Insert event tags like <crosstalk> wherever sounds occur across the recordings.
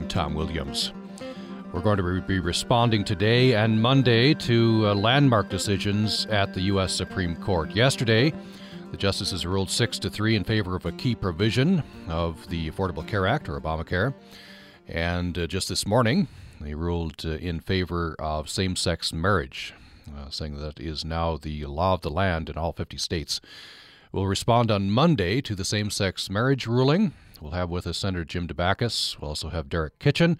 I'm Tom Williams. We're going to be responding today and Monday to uh, landmark decisions at the U.S. Supreme Court. Yesterday, the justices ruled 6 to 3 in favor of a key provision of the Affordable Care Act, or Obamacare. And uh, just this morning, they ruled uh, in favor of same sex marriage, uh, saying that is now the law of the land in all 50 states. We'll respond on Monday to the same sex marriage ruling. We'll have with us Senator Jim Dabakis. We'll also have Derek Kitchen,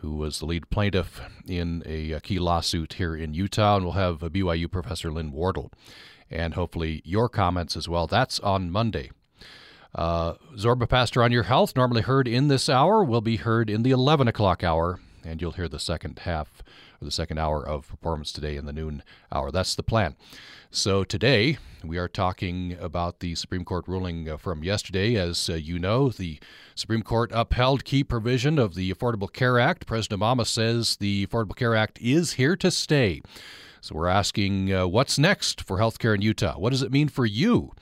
who was the lead plaintiff in a, a key lawsuit here in Utah, and we'll have BYU professor Lynn Wardle, and hopefully your comments as well. That's on Monday. Uh, Zorba Paster on Your Health, normally heard in this hour, will be heard in the 11 o'clock hour, and you'll hear the second half or the second hour of performance today in the noon hour. That's the plan. So today we are talking about the Supreme Court ruling uh, from yesterday. As uh, you know, the Supreme Court upheld key provision of the Affordable Care Act. President Obama says the Affordable Care Act is here to stay. So we're asking uh, what's next for healthcare in Utah? What does it mean for you?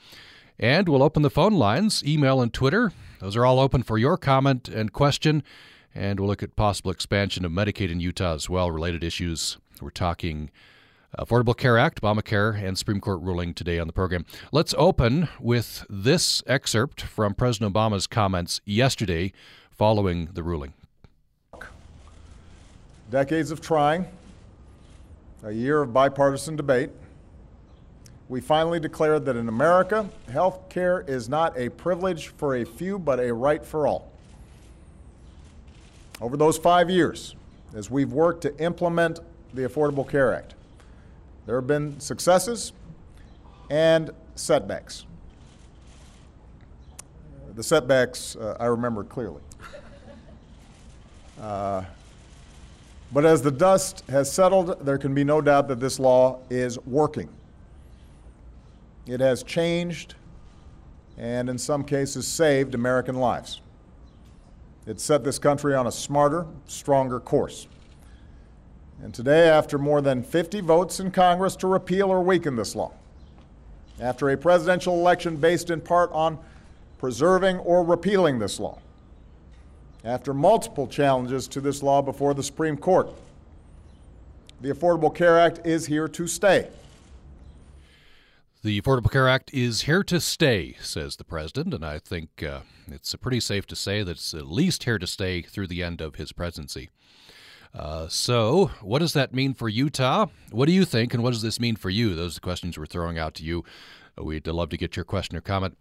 And we'll open the phone lines, email, and Twitter. Those are all open for your comment and question. And we'll look at possible expansion of Medicaid in Utah as well, related issues. We're talking Affordable Care Act, Obamacare, and Supreme Court ruling today on the program. Let's open with this excerpt from President Obama's comments yesterday following the ruling. Decades of trying, a year of bipartisan debate, we finally declared that in America, health care is not a privilege for a few, but a right for all. Over those five years, as we've worked to implement the Affordable Care Act, there have been successes and setbacks. The setbacks uh, I remember clearly. Uh, but as the dust has settled, there can be no doubt that this law is working. It has changed and, in some cases, saved American lives. It set this country on a smarter, stronger course. And today, after more than 50 votes in Congress to repeal or weaken this law, after a presidential election based in part on preserving or repealing this law, after multiple challenges to this law before the Supreme Court, the Affordable Care Act is here to stay. The Affordable Care Act is here to stay, says the president, and I think uh, it's pretty safe to say that it's at least here to stay through the end of his presidency. Uh, so, what does that mean for Utah? What do you think, and what does this mean for you? Those are the questions we're throwing out to you. We'd love to get your question or comment.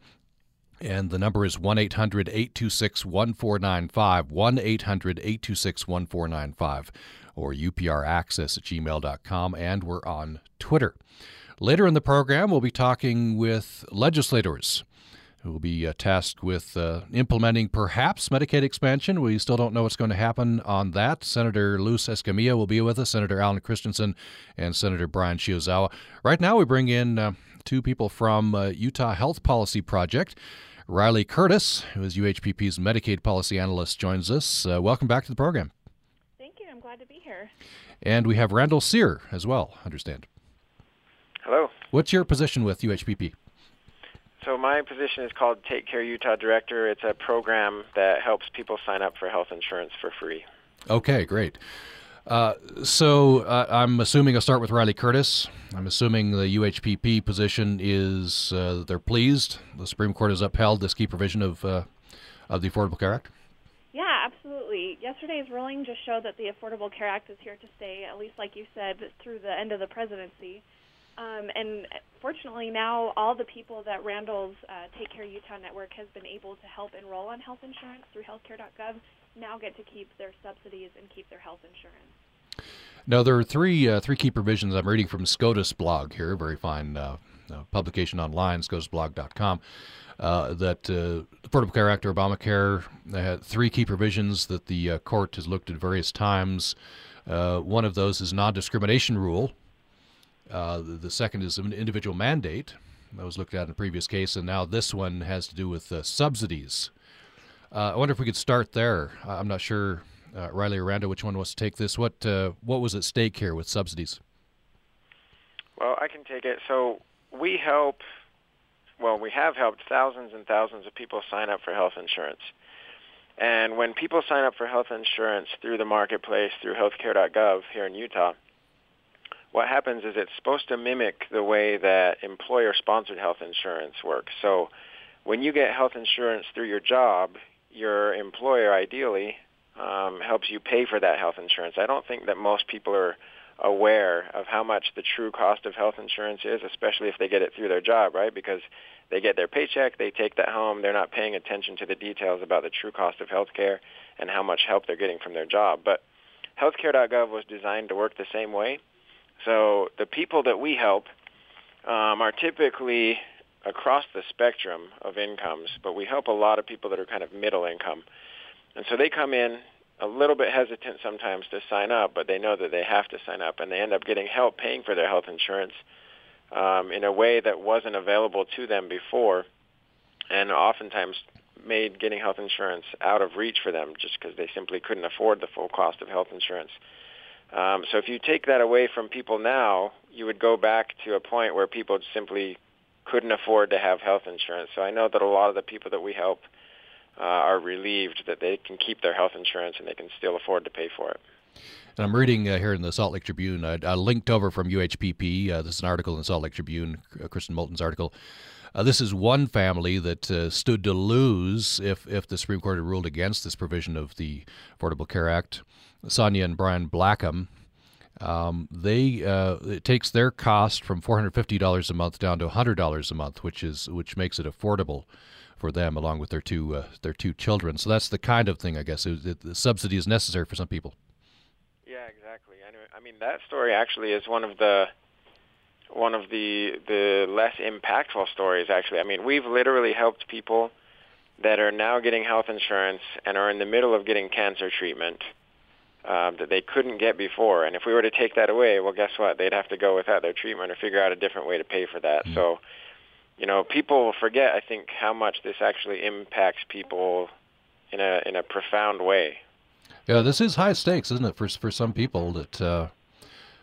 And the number is 1 800 826 1495, 1 800 826 1495, or upraccess at gmail.com. And we're on Twitter. Later in the program, we'll be talking with legislators who will be uh, tasked with uh, implementing perhaps Medicaid expansion. We still don't know what's going to happen on that. Senator Luz Escamilla will be with us, Senator Alan Christensen, and Senator Brian Shiozawa. Right now, we bring in uh, two people from uh, Utah Health Policy Project. RyLee Curtis, who is UHPP's Medicaid policy analyst, joins us. Uh, welcome back to the program. Thank you. I'm glad to be here. And we have Randall Serr as well, understand. Hello. What's your position with UHPP? So my position is called Take Care Utah Director. It's a program that helps people sign up for health insurance for free. Okay, great. Uh, so uh, I'm assuming I'll start with RyLee Curtis. I'm assuming the UHPP position is uh, they're pleased. The Supreme Court has upheld this key provision of uh, of the Affordable Care Act. Yeah, absolutely. Yesterday's ruling just showed that the Affordable Care Act is here to stay, at least like you said, through the end of the presidency. Um, and fortunately, now all the people that Randall's uh, Take Care Utah network has been able to help enroll on health insurance through healthcare.gov now get to keep their subsidies and keep their health insurance. Now there are three uh, three key provisions. I'm reading from SCOTUS blog here, very fine uh, uh publication online, SCOTUSblog.com. Uh, that uh, the Affordable Care Act or Obamacare had three key provisions that the uh, court has looked at various times. Uh, one of those is non-discrimination rule, uh, the, second is an individual mandate that was looked at in the previous case, and now this one has to do with uh, subsidies. Uh, I wonder if we could start there. I'm not sure, uh, RyLee or which one wants to take this. What uh, what was at stake here with subsidies? Well, I can take it. So we help. Well, we have helped thousands and thousands of people sign up for health insurance. And when people sign up for health insurance through the marketplace, through healthcare.gov here in Utah, what happens is it's supposed to mimic the way that employer-sponsored health insurance works. So when you get health insurance through your job, your employer ideally um, helps you pay for that health insurance. I don't think that most people are aware of how much the true cost of health insurance is, especially if they get it through their job, right? Because they get their paycheck, they take that home, they're not paying attention to the details about the true cost of health care and how much help they're getting from their job. But healthcare.gov was designed to work the same way. So the people that we help um, are typically across the spectrum of incomes, but we help a lot of people that are kind of middle income. And so they come in a little bit hesitant sometimes to sign up, but they know that they have to sign up, and they end up getting help paying for their health insurance um, in a way that wasn't available to them before, and oftentimes made getting health insurance out of reach for them just because they simply couldn't afford the full cost of health insurance. Um, so if you take that away from people now, you would go back to a point where people simply couldn't afford to have health insurance. So I know that a lot of the people that we help uh, are relieved that they can keep their health insurance and they can still afford to pay for it. And I'm reading uh, here in the Salt Lake Tribune, I, I linked over from UHPP. Uh, this is an article in the Salt Lake Tribune, uh, Kristen Moulton's article. Uh, this is one family that uh, stood to lose if, if the Supreme Court had ruled against this provision of the Affordable Care Act. Sonia and Brian Blackham. Um, they uh, it takes their cost from four hundred fifty dollars a month down to hundred dollars a month, which is which makes it affordable for them, along with their two uh, their two children. So that's the kind of thing, I guess. It, it, the subsidy is necessary for some people. Yeah, exactly. I mean, that story actually is one of the one of the the less impactful stories. Actually, I mean, we've literally helped people that are now getting health insurance and are in the middle of getting cancer treatment um, that they couldn't get before. And if we were to take that away, well, guess what? They'd have to go without their treatment or figure out a different way to pay for that. Mm-hmm. So you know, people forget, I think, how much this actually impacts people in a in a profound way. Yeah, this is high stakes, isn't it, for for some people that. Uh, uh,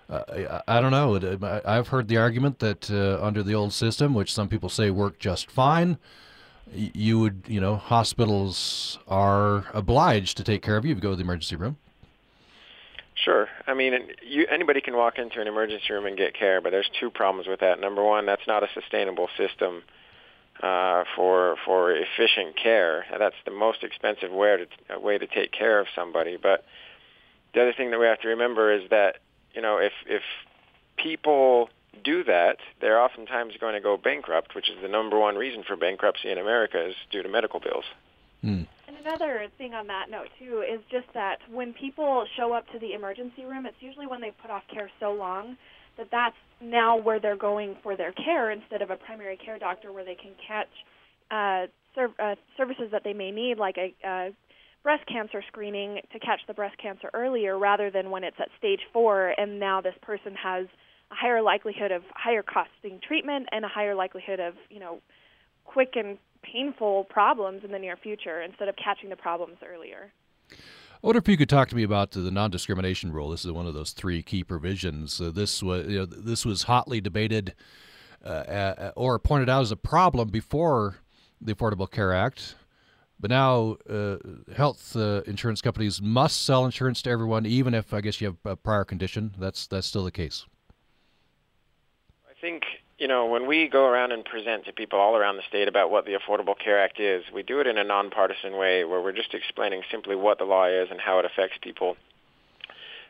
I, I, don't know. I've heard the argument that uh, under the old system, which some people say worked just fine, you would, you know, hospitals are obliged to take care of you if you go to the emergency room. Sure. I mean, you, anybody can walk into an emergency room and get care, but there's two problems with that. Number one, that's not a sustainable system uh, for for efficient care. That's the most expensive way to way to take care of somebody. But the other thing that we have to remember is that you know if if people do that, they're oftentimes going to go bankrupt, which is the number one reason for bankruptcy in America is due to medical bills. Mm another thing on that note too is just that when people show up to the emergency room, it's usually when they've put off care so long that that's now where they're going for their care instead of a primary care doctor where they can catch uh, ser- uh, services that they may need, like a uh, breast cancer screening to catch the breast cancer earlier rather than when it's at stage four and now this person has a higher likelihood of higher costing treatment and a higher likelihood of, you know, quick and painful problems in the near future instead of catching the problems earlier. I wonder if you could talk to me about the non-discrimination rule. This is one of those three key provisions. Uh, this was you know, this was hotly debated uh, uh, or pointed out as a problem before the Affordable Care Act, but now uh, health uh, insurance companies must sell insurance to everyone, even if I guess you have a prior condition. That's that's still the case. I think you know, when we go around and present to people all around the state about what the Affordable Care Act is, we do it in a nonpartisan way where we're just explaining simply what the law is and how it affects people.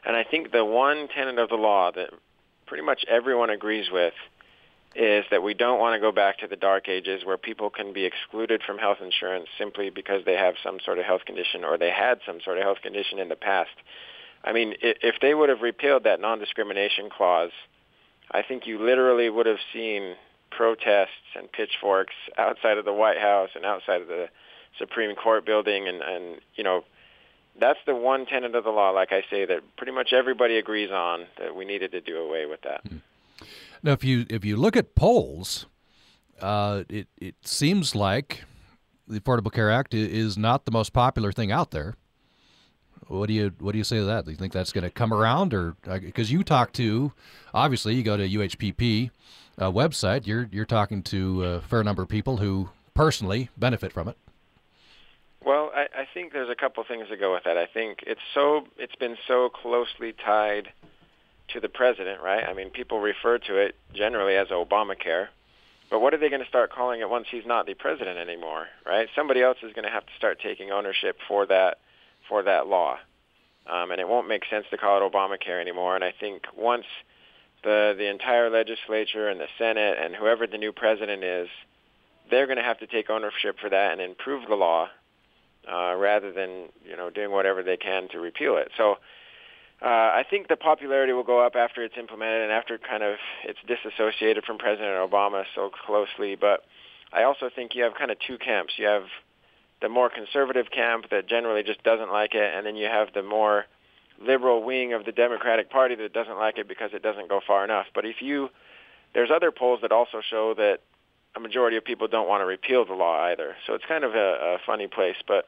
And I think the one tenet of the law that pretty much everyone agrees with is that we don't want to go back to the dark ages where people can be excluded from health insurance simply because they have some sort of health condition or they had some sort of health condition in the past. I mean, if they would have repealed that non-discrimination clause, I think you literally would have seen protests and pitchforks outside of the White House and outside of the Supreme Court building, and and you know that's the one tenet of the law, like I say, that pretty much everybody agrees on that we needed to do away with that. Hmm. Now, if you if you look at polls, uh, it it seems like the Affordable Care Act is not the most popular thing out there. What do you what do you say to that? Do you think that's going to come around, or because you talk to, obviously you go to UHPP uh, website, you're you're talking to a fair number of people who personally benefit from it. Well, I, I think there's a couple things to go with that. I think it's so it's been so closely tied to the president, right? I mean, people refer to it generally as Obamacare. But what are they going to start calling it once he's not the president anymore, right? Somebody else is going to have to start taking ownership for that for that law. Um, and it won't make sense to call it Obamacare anymore. And I think once the the entire legislature and the Senate and whoever the new president is, they're going to have to take ownership for that and improve the law uh, rather than you know doing whatever they can to repeal it. So uh, I think the popularity will go up after it's implemented and after kind of it's disassociated from President Obama so closely. But I also think you have kind of two camps. You have the more conservative camp that generally just doesn't like it, and then you have the more liberal wing of the Democratic Party that doesn't like it because it doesn't go far enough. But if you, there's other polls that also show that a majority of people don't want to repeal the law either. So it's kind of a, a funny place. But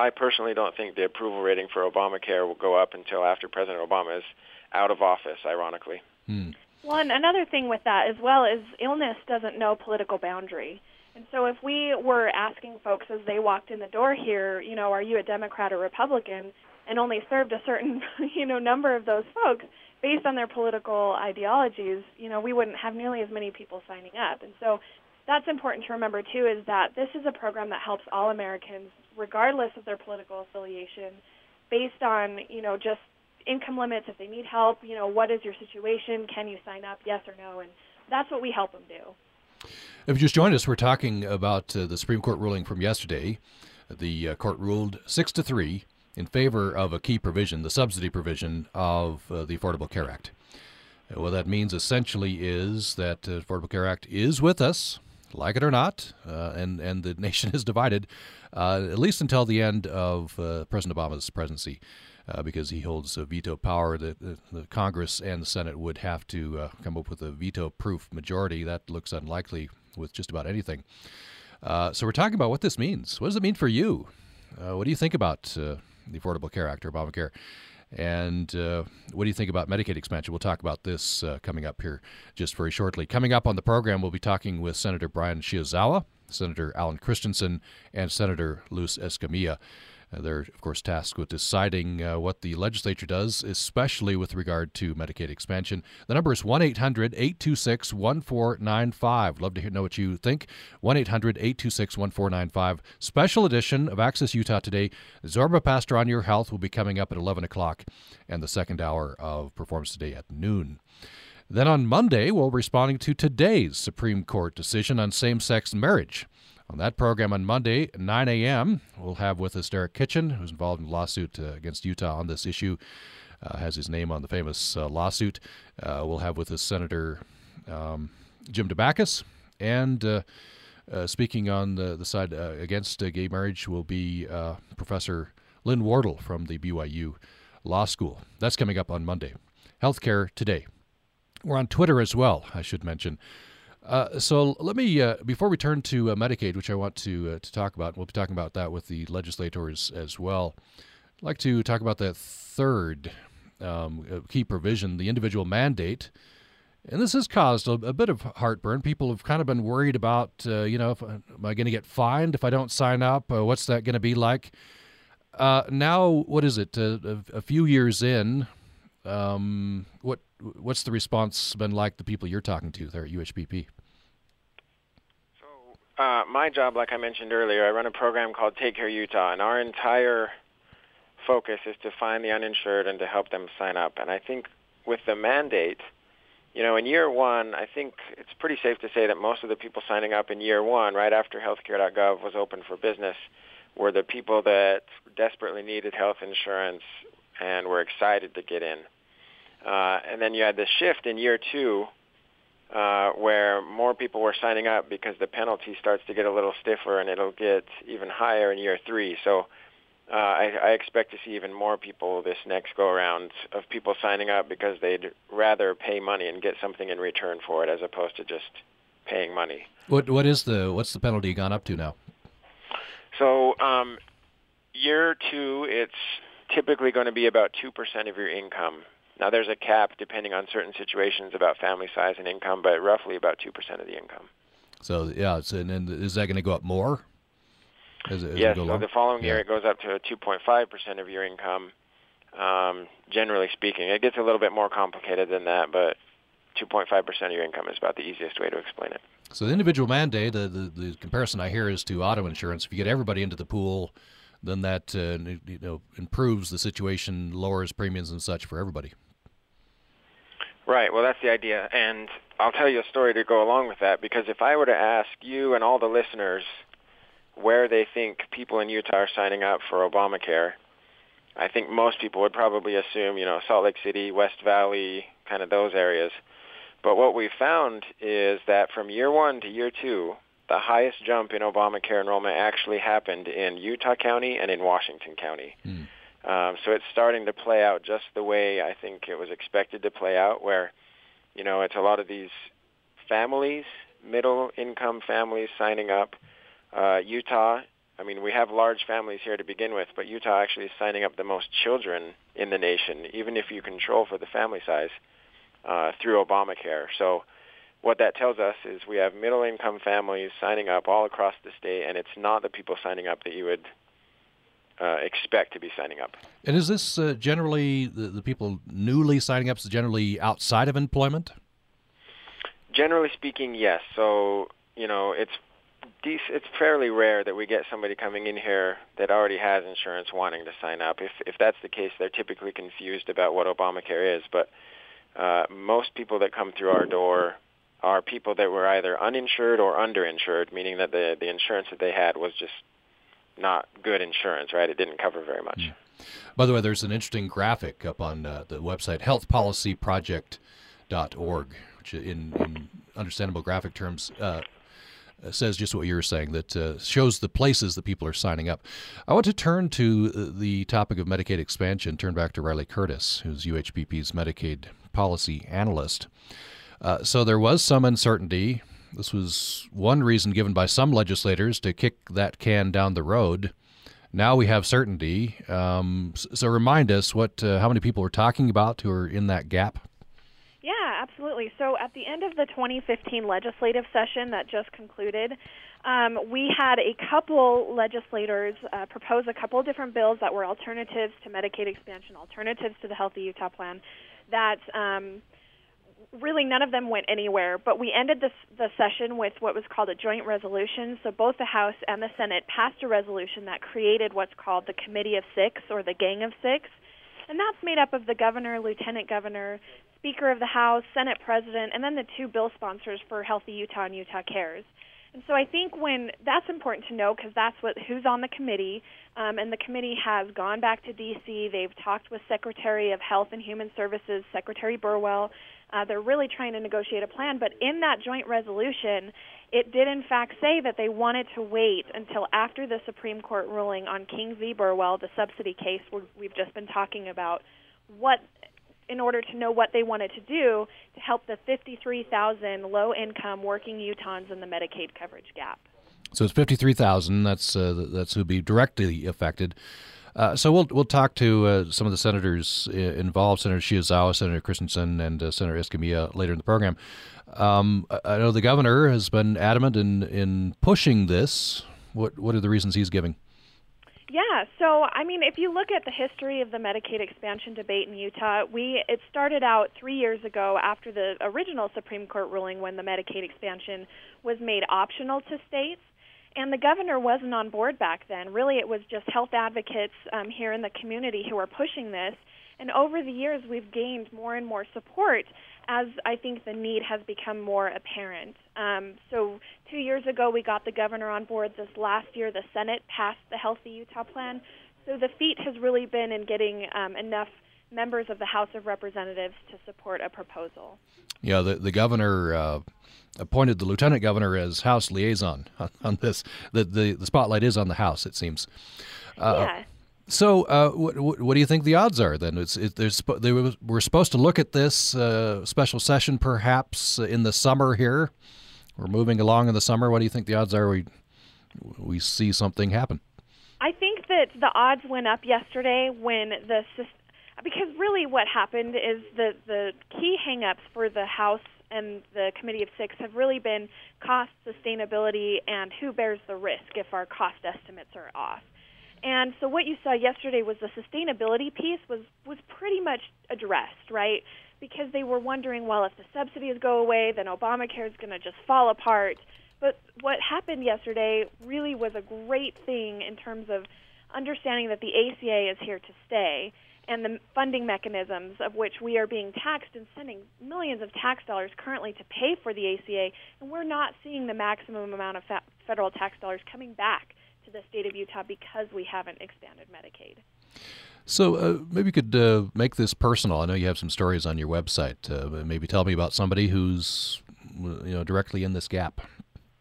I personally don't think the approval rating for Obamacare will go up until after President Obama is out of office, ironically. Hmm. Well, and another thing with that as well is illness doesn't know political boundary. And so if we were asking folks as they walked in the door here, you know, are you a Democrat or Republican, and only served a certain, <laughs> you know, number of those folks based on their political ideologies, you know, we wouldn't have nearly as many people signing up. And so that's important to remember too is that this is a program that helps all Americans regardless of their political affiliation based on, you know, just income limits if they need help, you know, what is your situation? Can you sign up? Yes or no? And that's what we help them do. If you just joined us, we're talking about uh, the Supreme Court ruling from yesterday. The uh, court ruled 6 to 3 in favor of a key provision, the subsidy provision of uh, the Affordable Care Act. Uh, what that means essentially is that the Affordable Care Act is with us, like it or not, uh, and, and the <laughs> nation is divided, uh, at least until the end of President Obama's presidency. Uh, because he holds a veto power. That the, the, Congress and the Senate would have to uh, come up with a veto-proof majority. That looks unlikely with just about anything. Uh, so we're talking about what this means. What does it mean for you? what do you think about the Affordable Care Act or Obamacare. And uh, what do you think about Medicaid expansion? We'll talk about this uh, coming up here just very shortly. Coming up on the program, we'll be talking with Senator Brian Shiozawa, Senator Alan Christensen, and Senator Luz Escamilla. Uh, they're, of course, tasked with deciding uh, what the legislature does, especially with regard to Medicaid expansion. The number is 1 800 826 1495. Love to hear, know what you think. 1 800 826 1495. Special edition of Access Utah today. Zorba Paster on Your Health will be coming up at 11 o'clock, and the second hour of Performance Today at noon. Then on Monday, we'll be responding to today's Supreme Court decision on same sex marriage. On that program on Monday, 9 a.m., we'll have with us Derek Kitchen, who's involved in a lawsuit uh, against Utah on this issue, uh, has his name on the famous uh, lawsuit. Uh, we'll have with us Senator um, Jim Dabakis. And uh, speaking on the, the side against gay marriage will be Professor Lynn Wardle from the BYU Law School. That's coming up on Monday. Healthcare Today. We're on Twitter as well, I should mention. Uh, so let me, uh, before we turn to uh, Medicaid, which I want to uh, to talk about, we'll be talking about that with the legislators as well. I'd like to talk about that third um, uh, key provision, the individual mandate. And this has caused a, a, bit of heartburn. People have kind of been worried about, you know, if, am I going to get fined if I don't sign up? what's that going to be like? now, what is it? A, a few years in, um, what what's the response been like? The people you're talking to there at UHPP. So uh, my job, like I mentioned earlier, I run a program called Take Care Utah, and our entire focus is to find the uninsured and to help them sign up. And I think with the mandate, you know, in year one, I think it's pretty safe to say that most of the people signing up in year one, right after healthcare.gov was open for business, were the people that desperately needed health insurance and were excited to get in. Uh, and then you had the shift in year two uh, where more people were signing up because the penalty starts to get a little stiffer and it'll get even higher in year three. So uh, I, I expect to see even more people this next go around of people signing up because they'd rather pay money and get something in return for it as opposed to just paying money. What what is the what's the penalty gone up to now? So um, year two, it's typically going to be about 2% of your income. Now, there's a cap depending on certain situations about family size and income, but roughly about 2% of the income. So, yeah, so, and then is that going to go up more? As, as yes, so the following year Yeah. it goes up to 2.5% of your income. Um, generally speaking, it gets a little bit more complicated than that, but 2.5% of your income is about the easiest way to explain it. So the individual mandate, the, the, the comparison I hear is to auto insurance. If you get everybody into the pool, then that uh, you know improves the situation, lowers premiums and such for everybody. Right. Well, that's the idea, and I'll tell you a story to go along with that. Because if I were to ask you and all the listeners where they think people in Utah are signing up for Obamacare, I think most people would probably assume, you know, Salt Lake City, West Valley, kind of those areas. But what we found is that from year one to year two, the highest jump in Obamacare enrollment actually happened in Utah County and in Washington County. Hmm. Um, so it's starting to play out just the way I think it was expected to play out, where, you know, it's a lot of these families, middle income families signing up. Uh, Utah, I mean, we have large families here to begin with, but Utah actually is signing up the most children in the nation, even if you control for the family size, uh, through Obamacare. So what that tells us is we have middle income families signing up all across the state, and it's not the people signing up that you would uh, expect to be signing up. And is this uh, generally the, the people newly signing up is generally outside of employment? Generally speaking, yes. So you know, it's it's fairly rare that we get somebody coming in here that already has insurance wanting to sign up. If if that's the case, they're typically confused about what Obamacare is. But uh, most people that come through our door are people that were either uninsured or underinsured, meaning that the the insurance that they had was just not good insurance, right? It didn't cover very much. By the way, there's an interesting graphic up on uh, the website healthpolicyproject.org, which in, in understandable graphic terms uh, says just what you were saying, that uh, shows the places that people are signing up. I want to turn to uh, the topic of Medicaid expansion, turn back to RyLee Curtis, who's UHPP's Medicaid policy analyst. Uh, so there was some uncertainty. This was one reason given by some legislators to kick that can down the road. Now we have certainty. Um, so remind us what, uh, how many people we're talking about who are in that gap. Yeah, absolutely. So at the end of the 2015 legislative session that just concluded, um, we had a couple legislators uh, propose a couple different bills that were alternatives to Medicaid expansion, alternatives to the Healthy Utah Plan. That um, really none of them went anywhere. But we ended this, the session with what was called a joint resolution. So both the House and the Senate passed a resolution that created what's called the Committee of Six or the Gang of Six. And that's made up of the governor, lieutenant governor, Speaker of the House, Senate President, and then the two bill sponsors for Healthy Utah and Utah Cares. And so I think when that's important to know because that's what who's on the committee, um, and the committee has gone back to D.C. They've talked with Secretary of Health and Human Services, Secretary Burwell. Uh, they're really trying to negotiate a plan. But in that joint resolution, it did in fact say that they wanted to wait until after the Supreme Court ruling on King v. Burwell, the subsidy case we- we've just been talking about, what in order to know what they wanted to do to help the 53,000 low-income working Utahns in the Medicaid coverage gap. So it's fifty-three thousand. That's uh, that's who'd be directly affected. Uh, so we'll we'll talk to uh, some of the senators involved, Senator Shiozawa, Senator Christensen, and uh, Senator Escamilla later in the program. Um, I- I know the governor has been adamant in in pushing this. What what are the reasons he's giving? Yeah, so I mean, if you look at the history of the Medicaid expansion debate in Utah, we it started out three years ago after the original Supreme Court ruling when the Medicaid expansion was made optional to states. And the governor wasn't on board back then. Really, it was just health advocates um, here in the community who were pushing this. And over the years, we've gained more and more support as I think the need has become more apparent. Um, so, two years ago, we got the governor on board. This last year, the Senate passed the Healthy Utah Plan. So, the feat has really been in getting um, enough members of the House of Representatives to support a proposal. Yeah, the the governor uh, appointed the lieutenant governor as House liaison <laughs> on, on this. The, the the spotlight is on the House, it seems. Uh, yeah. So, uh, what, what, what do you think the odds are then? It's it, they were, supposed to look at this uh, special session perhaps in the summer here. We're moving along in the summer. What do you think the odds are we we see something happen? I think that the odds went up yesterday when the because really what happened is the the key hangups for the House and the Committee of Six have really been cost, sustainability, and who bears the risk if our cost estimates are off. And so what you saw yesterday was the sustainability piece was was pretty much addressed, right? Because they were wondering, well, if the subsidies go away, then Obamacare is going to just fall apart. But what happened yesterday really was a great thing in terms of understanding that the ACA is here to stay and the funding mechanisms of which we are being taxed and sending millions of tax dollars currently to pay for the ACA, and we're not seeing the maximum amount of fa- federal tax dollars coming back to the state of Utah because we haven't expanded Medicaid. So uh, maybe you could uh, make this personal. I know you have some stories on your website. Uh, maybe tell me about somebody who's you know directly in this gap.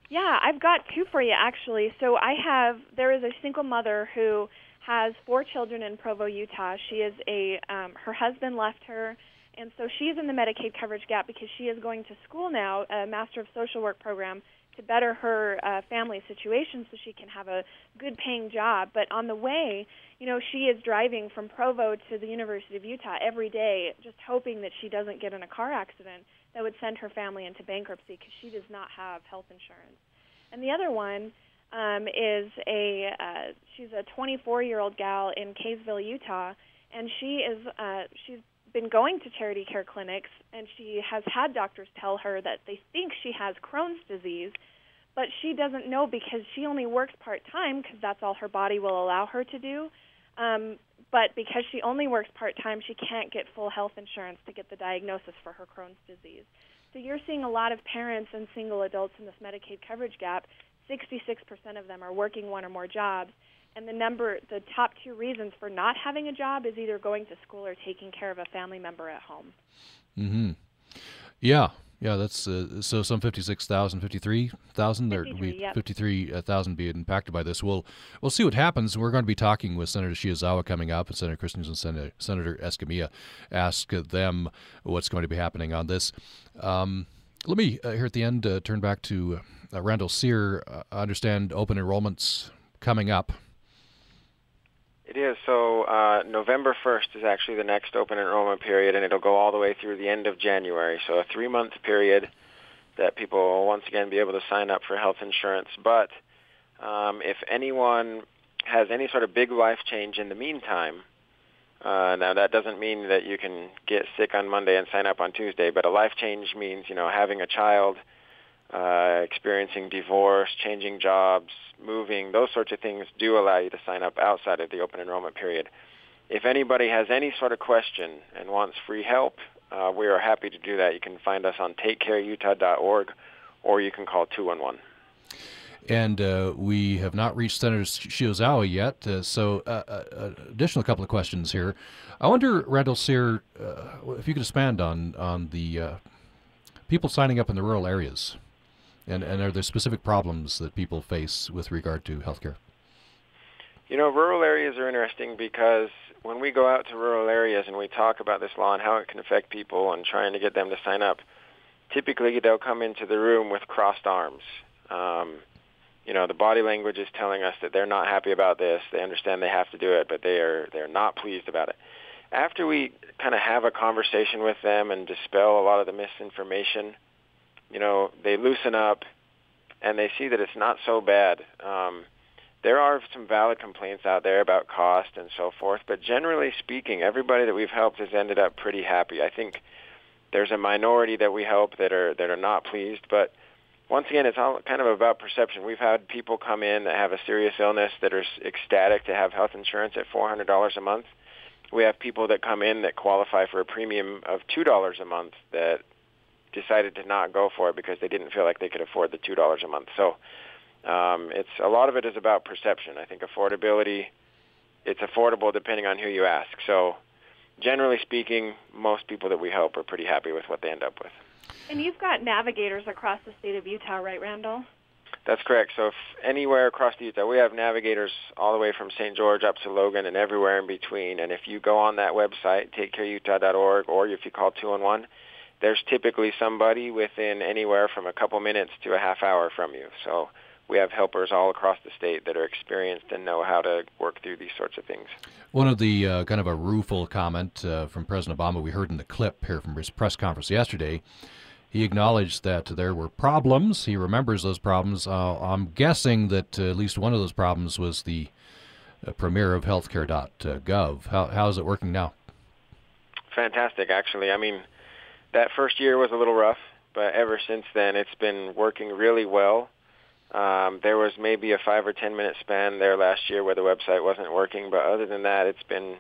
Yeah, I've got two for you actually. So I have there is a single mother who has four children in Provo, Utah. She is a um, her husband left her, and so she's in the Medicaid coverage gap because she is going to school now, a Master of Social Work program to better her uh, family situation so she can have a good paying job. But on the way, you know, she is driving from Provo to the University of Utah every day, just hoping that she doesn't get in a car accident that would send her family into bankruptcy because she does not have health insurance. And the other one um, is a uh, she's a 24 year old gal in Kaysville, Utah, and she is uh, she's been going to charity care clinics, and she has had doctors tell her that they think she has Crohn's disease, but she doesn't know because she only works part time because that's all her body will allow her to do. Um, but because she only works part time, she can't get full health insurance to get the diagnosis for her Crohn's disease. So you're seeing a lot of parents and single adults in this Medicaid coverage gap. 66% of them are working one or more jobs, and the number the top two reasons for not having a job is either going to school or taking care of a family member at home. Mm-hmm. Yeah. Yeah that's uh, so some 56,000 53,000 there be 53,000 be impacted by this. We'll we'll see what happens. We're going to be talking with Senator Shiozawa coming up and Senator Christensen Senator, Senator Escamilla ask them what's going to be happening on this. Um, let me uh, here at the end uh, turn back to uh, Randall Serr uh, understand open enrollments coming up it is. So uh, November 1st is actually the next open enrollment period, and it'll go all the way through the end of January. So a three-month period that people will once again be able to sign up for health insurance. But um, if anyone has any sort of big life change in the meantime, uh, now that doesn't mean that you can get sick on Monday and sign up on Tuesday, but a life change means you know having a child, uh, experiencing divorce, changing jobs, moving, those sorts of things do allow you to sign up outside of the open enrollment period. If anybody has any sort of question and wants free help, uh, we are happy to do that. You can find us on takecareutah.org or you can call 211. And uh, we have not reached Senator Shiozawa yet, uh, so uh, uh, additional couple of questions here. I wonder, Randall Serr, uh, if you could expand on on the people signing up in the rural areas. And, and are there specific problems that people face with regard to healthcare? You know, rural areas are interesting because when we go out to rural areas and we talk about this law and how it can affect people and trying to get them to sign up, typically they'll come into the room with crossed arms. Um, you know, the body language is telling us that they're not happy about this. They understand they have to do it, but they are they're not pleased about it. After we kind of have a conversation with them and dispel a lot of the misinformation, you know, they loosen up and they see that it's not so bad. Um, there are some valid complaints out there about cost and so forth, but generally speaking, everybody that we've helped has ended up pretty happy. I think there's a minority that we help that are that are not pleased, but once again, it's all kind of about perception. We've had people come in that have a serious illness that are ecstatic to have health insurance at $400 a month. We have people that come in that qualify for a premium of $2 a month that decided to not go for it because they didn't feel like they could afford the two dollars a month. So um, it's a lot of it is about perception. I think affordability, it's affordable depending on who you ask. So generally speaking, most people that we help are pretty happy with what they end up with. And you've got navigators across the state of Utah, right, Randall? That's correct. So if anywhere across the Utah, we have navigators all the way from St. George up to Logan and everywhere in between. And if you go on that website, takecareutah.org, or if you call 211, there's typically somebody within anywhere from a couple minutes to a half hour from you. So we have helpers all across the state that are experienced and know how to work through these sorts of things. One of the uh, kind of a rueful comment uh, from President Obama we heard in the clip here from his press conference yesterday he acknowledged that there were problems. He remembers those problems. Uh, I'm guessing that uh, at least one of those problems was the uh, premiere of healthcare.gov. How, how is it working now? Fantastic, actually. I mean, that first year was a little rough, but ever since then, it's been working really well. Um, there was maybe a five or ten minute span there last year where the website wasn't working, but other than that, it's been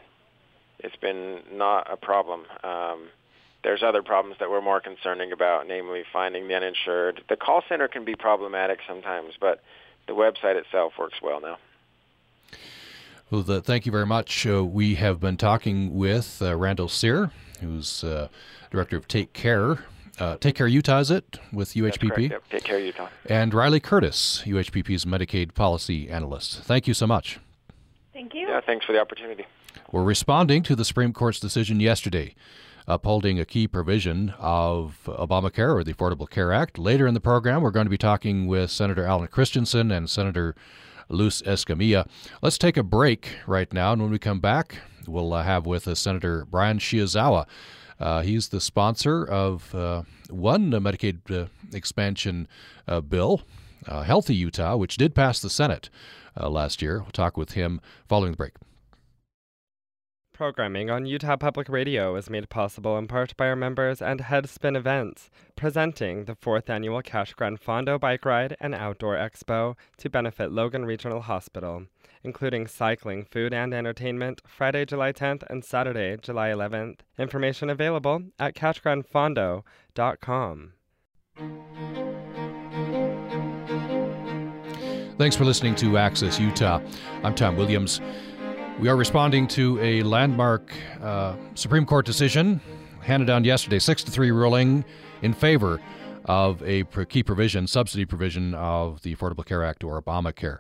it's been not a problem. Um, there's other problems that we're more concerning about, namely finding the uninsured. The call center can be problematic sometimes, but the website itself works well now. Well, the, thank you very much. Uh, we have been talking with uh, Randall Serr, who's uh, director of Take Care. Uh, Take Care Utah, is it, with UHPP? Yep. Take Care Utah. And RyLee Curtis, UHPP's Medicaid Policy Analyst. Thank you so much. Thank you. Yeah, thanks for the opportunity. We're responding to the Supreme Court's decision yesterday upholding a key provision of Obamacare or the Affordable Care Act. Later in the program, we're going to be talking with Senator Alan Christensen and Senator Luz Escamilla. Let's take a break right now, and when we come back, we'll uh, have with us Senator Brian Shiozawa. Uh, he's the sponsor of uh, one Medicaid uh, expansion uh, bill, uh, Healthy Utah, which did pass the Senate last year. We'll talk with him following the break. Programming on Utah Public Radio is made possible in part by our members and Headspin Events, presenting the fourth annual Cache Gran Fondo Bike Ride and Outdoor Expo to benefit Logan Regional Hospital, including cycling, food, and entertainment Friday, July 10th and Saturday, July 11th. Information available at cachegranfondo.com. Thanks for listening to Access Utah. I'm Tom Williams. We are responding to a landmark uh, Supreme Court decision handed down yesterday, 6 to 3 ruling in favor of a key provision, subsidy provision of the Affordable Care Act or Obamacare.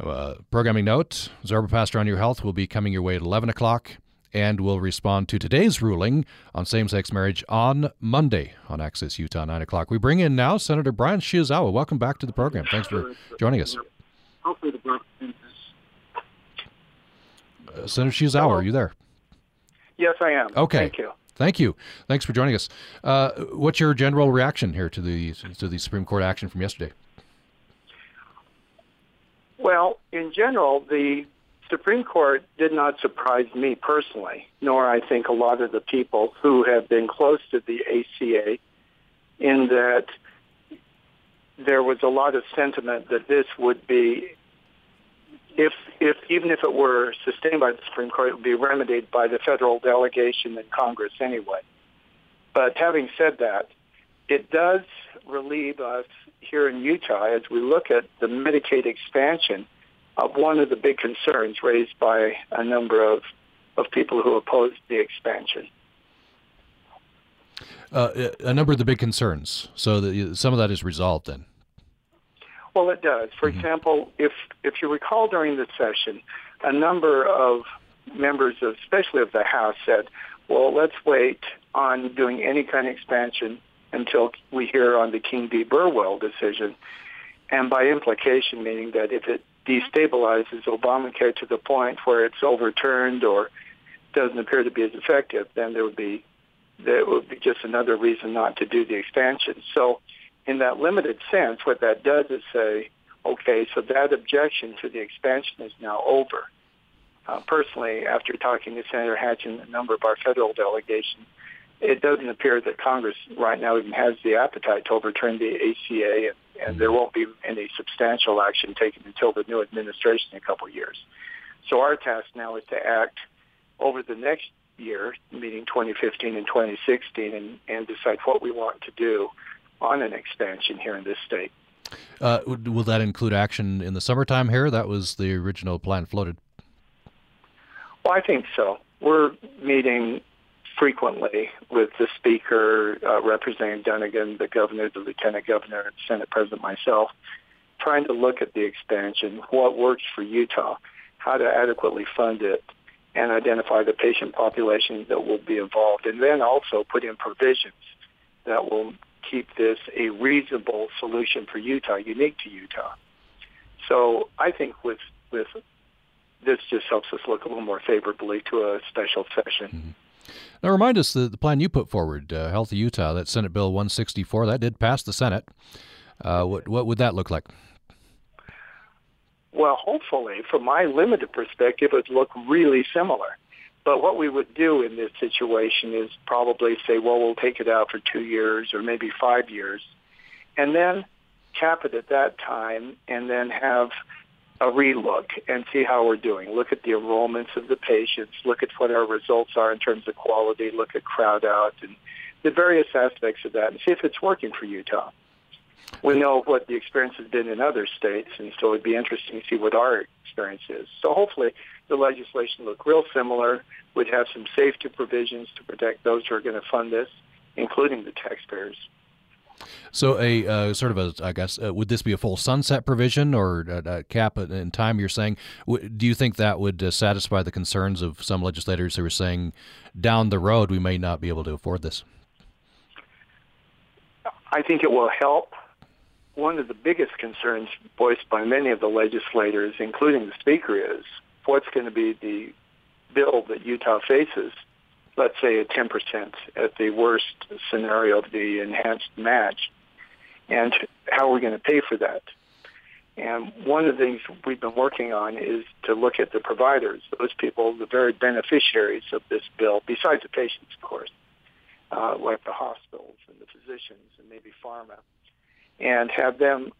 Uh, programming note Zorba Paster on Your Health will be coming your way at 11 o'clock and will respond to today's ruling on same sex marriage on Monday on Access Utah, 9 o'clock. We bring in now Senator Brian Shiozawa. Welcome back to the program. Thanks for joining us. Hopefully, the Senator Shiozawa, are you there? Yes, I am. Okay. Thank you. Thank you. Thanks for joining us. Uh, what's your general reaction here to the to the Supreme Court action from yesterday? Well, in general, the Supreme Court did not surprise me personally, nor I think a lot of the people who have been close to the ACA, in that there was a lot of sentiment that this would be if, if even if it were sustained by the Supreme Court, it would be remedied by the federal delegation in Congress anyway. But having said that, it does relieve us here in Utah as we look at the Medicaid expansion of one of the big concerns raised by a number of, of people who opposed the expansion. Uh, a number of the big concerns. So the, some of that is resolved then. Well, it does. For mm-hmm. example, if if you recall during the session, a number of members, of, especially of the House, said, "Well, let's wait on doing any kind of expansion until we hear on the King v. Burwell decision," and by implication, meaning that if it destabilizes Obamacare to the point where it's overturned or doesn't appear to be as effective, then there would be there would be just another reason not to do the expansion. So in that limited sense, what that does is say, okay, so that objection to the expansion is now over. Uh, personally, after talking to Senator Hatch and a number of our federal delegations, it doesn't appear that Congress right now even has the appetite to overturn the ACA, and, and there won't be any substantial action taken until the new administration in a couple of years. So our task now is to act over the next year, meaning 2015 and 2016, and, and decide what we want to do on an expansion here in this state. Uh, will that include action in the summertime here? That was the original plan floated. Well, I think so. We're meeting frequently with the Speaker, uh, Representative Dunnigan, the Governor, the Lieutenant Governor, and Senate President, myself, trying to look at the expansion, what works for Utah, how to adequately fund it, and identify the patient population that will be involved, and then also put in provisions that will keep this a reasonable solution for Utah, unique to Utah. So I think with with this just helps us look a little more favorably to a special session. Now, remind us the, the plan you put forward, uh, Healthy Utah, that Senate Bill 164, that did pass the Senate. Uh, what, what would that look like? Well, hopefully, from my limited perspective, it would look really similar. But what we would do in this situation is probably say, well, we'll take it out for two years or maybe five years, and then cap it at that time, and then have a relook and see how we're doing. Look at the enrollments of the patients, look at what our results are in terms of quality, look at crowd out, and the various aspects of that, and see if it's working for Utah. We know what the experience has been in other states, and so it'd be interesting to see what our experience is. So hopefully the legislation look real similar. We'd have some safety provisions to protect those who are going to fund this, including the taxpayers. So, a uh, sort of a, I guess, uh, would this be a full sunset provision or a, a cap in time? You're saying, do you think that would uh, satisfy the concerns of some legislators who are saying, down the road, we may not be able to afford this? I think it will help. One of the biggest concerns voiced by many of the legislators, including the Speaker, is what's going to be the bill that Utah faces let's say a 10% at the worst scenario of the enhanced match. And how are we going to pay for that? And one of the things we've been working on is to look at the providers, those people, the very beneficiaries of this bill, besides the patients, of course, uh, like the hospitals and the physicians and maybe pharma, and have them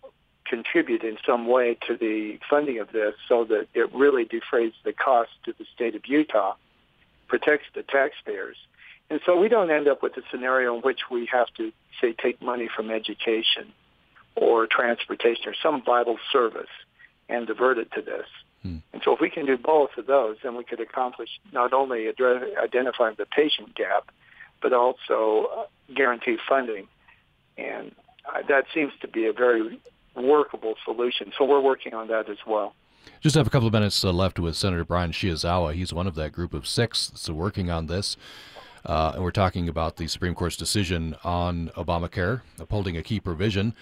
contribute in some way to the funding of this so that it really defrays the cost to the state of Utah protects the taxpayers. And so we don't end up with a scenario in which we have to, say, take money from education or transportation or some vital service and divert it to this. Hmm. And so if we can do both of those, then we could accomplish not only address, identifying the patient gap, but also uh, guarantee funding. And uh, that seems to be a very workable solution. So we're working on that as well. Just have a couple of minutes uh, left with Senator Brian Shiozawa. He's one of that group of six that's working on this. Uh, and we're talking about the Supreme Court's decision on Obamacare, upholding a key provision.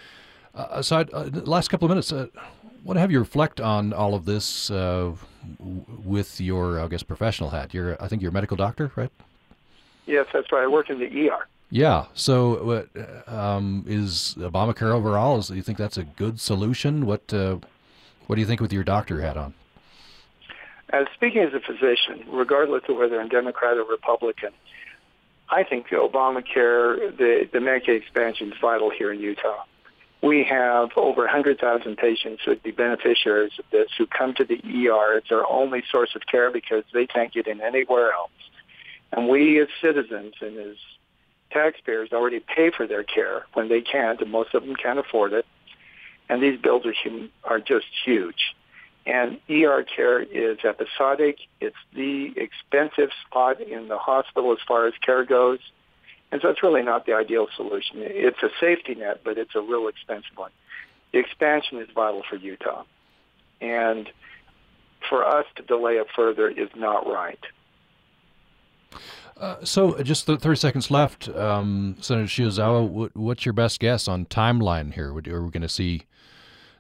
Uh, aside, uh, last couple of minutes, uh, want to have you reflect on all of this uh, with your, I guess, professional hat. You're, I think, you're a medical doctor, right? Yes, that's right. I work in the ER. Yeah. So, um, is Obamacare overall? Is, do you think that's a good solution? What what do you think with your doctor hat on? As speaking as a physician, regardless of whether I'm Democrat or Republican, I think the Obamacare, the, the Medicaid expansion is vital here in Utah. We have over 100,000 patients who would be beneficiaries of this who come to the ER. It's their only source of care because they can't get in anywhere else. And we as citizens and as taxpayers already pay for their care when they can't, and most of them can't afford it and these bills are, are just huge. And ER care is episodic. It's the expensive spot in the hospital as far as care goes. And so it's really not the ideal solution. It's a safety net, but it's a real expensive one. The expansion is vital for Utah. And for us to delay it further is not right. Uh, so, just 30 seconds left. Um, Senator Shiozawa, what, what's your best guess on timeline here? Are we going to see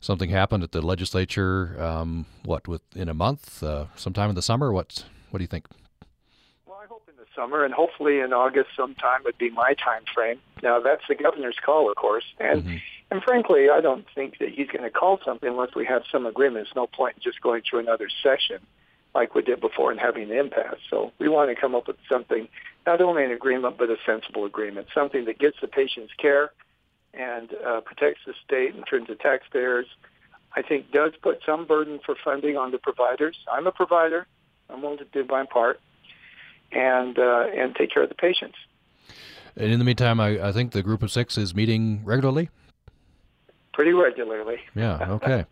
something happen at the legislature? Um, what within a month, uh, sometime in the summer? What What do you think? Well, I hope in the summer, and hopefully in August sometime would be my time frame. Now, that's the governor's call, of course, and. Mm-hmm. And frankly, I don't think that he's going to call something unless we have some agreement. There's no point in just going through another session like we did before and having an impasse. So we want to come up with something, not only an agreement, but a sensible agreement, something that gets the patient's care and uh, protects the state in terms of taxpayers. I think does put some burden for funding on the providers. I'm a provider. I'm willing to do my part and uh, and take care of the patients. And in the meantime, I, I think the group of six is meeting regularly pretty regularly. <laughs> yeah. Okay.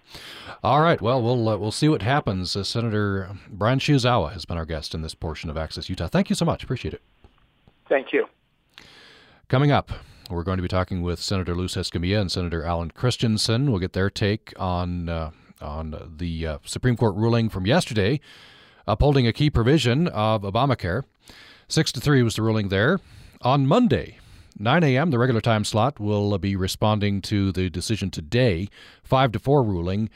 All right. Well, we'll uh, we'll see what happens. Uh, Senator Brian Shiozawa has been our guest in this portion of Access Utah. Thank you so much. Appreciate it. Thank you. Coming up, we're going to be talking with Senator Luz Escamilla and Senator Allen Christensen. We'll get their take on uh, on the uh, Supreme Court ruling from yesterday, upholding a key provision of Obamacare. Six to three was the ruling there. On Monday, 9 a.m., the regular time slot, will be responding to the decision today, 5 to 4 ruling,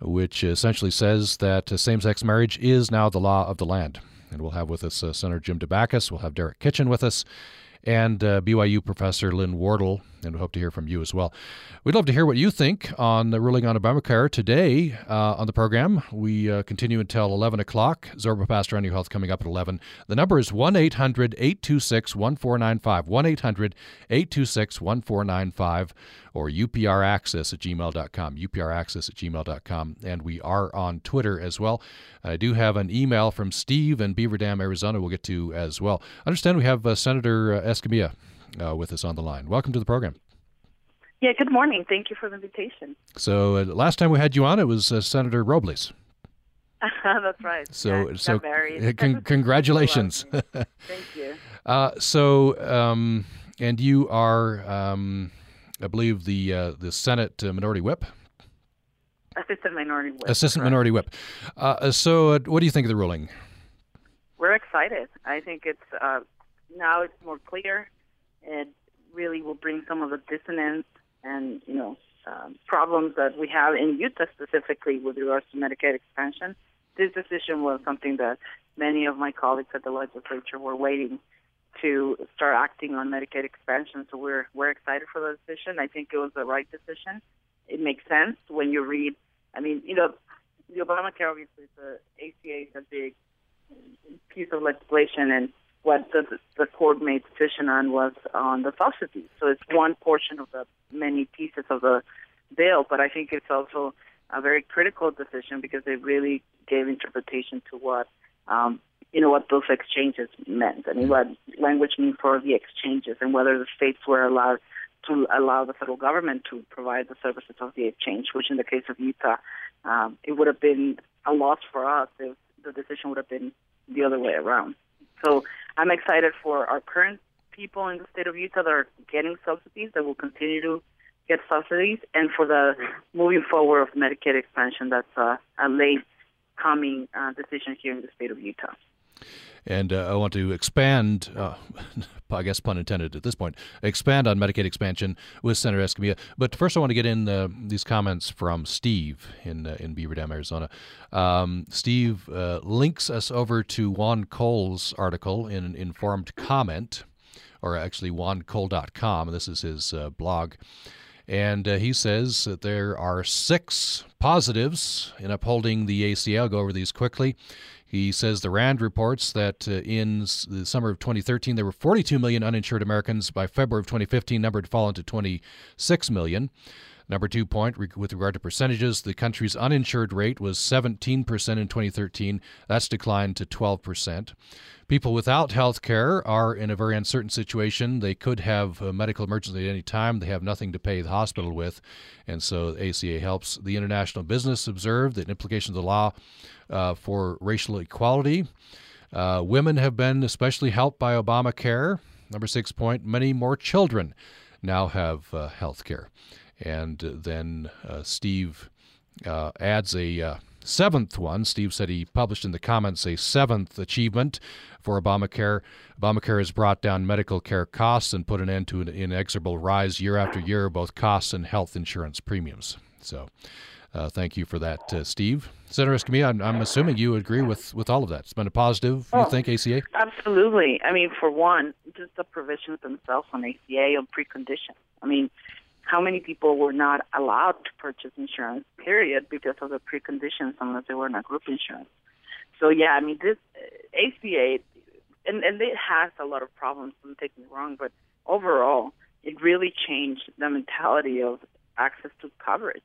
which essentially says that same sex marriage is now the law of the land. and we'll have with us uh, Senator Jim Dabakis. We'll have Derek Kitchen with us and uh, BYU professor Lynn Wardle, and we hope to hear from you as well. We'd love to hear what you think on the ruling on Obamacare today uh, on the program. We uh, continue until 11 o'clock. Zorba Paster on Your Health coming up at 11. The number is 1 800 826 1495. 1 800 826 1495 or upraccess at gmail.com. upraccess at gmail.com. And we are on Twitter as well. I do have an email from Steve in Beaver Dam, Arizona, we'll get to as well. I understand we have uh, Senator uh, Escamilla uh, with us on the line. Welcome to the program. Yeah, good morning. Thank you for the invitation. So, uh, last time we had you on, it was uh, Senator Robles. <laughs> That's right. So, yeah, so married. con- <laughs> <laughs> congratulations. Thank you. Uh, so, um, and you are, um, I believe, the uh, the Senate uh, Minority Whip. Assistant Minority Whip. Assistant correct. Minority Whip. Uh, so, uh, what do you think of the ruling? We're excited. I think it's uh, now it's more clear. It really will bring some of the dissonance and you know um, problems that we have in Utah specifically with regards to Medicaid expansion. This decision was something that many of my colleagues at the legislature were waiting to start acting on Medicaid expansion. So we're we're excited for the decision. I think it was the right decision. It makes sense when you read. I mean, you know, the Obamacare obviously the ACA is a big piece of legislation, and what the the court made decision on was on the subsidies. So it's one portion of the many pieces of the bill, but I think it's also a very critical decision because it really gave interpretation to what um, you know what those exchanges meant. I mean, what language means for the exchanges, and whether the states were allowed to allow the federal government to provide the services of the exchange, which in the case of Utah, um, it would have been a loss for us if the decision would have been the other way around. So I'm excited for our current people in the state of Utah that are getting subsidies, that will continue to get subsidies, and for the moving forward of Medicaid expansion, that's a late coming uh, decision here in the state of Utah. And uh, I want to expand, uh, <laughs> I guess pun intended at this point, expand on Medicaid expansion with Senator Escamilla. But first, I want to get in uh, these comments from Steve in uh, in Beaver Dam, Arizona. Um, Steve uh, links us over to Juan Cole's article in informed comment, or actually juancole.com. This is his uh, blog. And he says that there are six positives in upholding the ACA. I'll go over these quickly. He says the RAND reports that uh, in the summer of 2013 there were 42 million uninsured Americans. By February of 2015, number had fallen to 26 million. Number two point, with regard to percentages, the country's uninsured rate was 17% in 2013. That's declined to 12%. People without health care are in a very uncertain situation. They could have a medical emergency at any time. They have nothing to pay the hospital with. And so ACA helps. The international business observed that implications of the law uh, for racial equality. Uh, women have been especially helped by Obamacare. Number six point, many more children now have uh, health care. And then uh, Steve uh, adds a uh, seventh one. Steve said he published in the comments a seventh achievement for Obamacare. Obamacare has brought down medical care costs and put an end to an inexorable rise year after year, both costs and health insurance premiums. So, uh, thank you for that, uh, Steve. Senator Escamilla, I'm, I'm, assuming you agree with, with all of that. It's been a positive, you oh, think, ACA? Absolutely. I mean, for one, just the provisions themselves on ACA on preconditions. I mean, how many people were not allowed to purchase insurance, period, because of the preconditions unless they were in a group insurance. So, yeah, I mean, this uh, ACA, and, and it has a lot of problems, don't take me wrong, but overall, it really changed the mentality of access to coverage.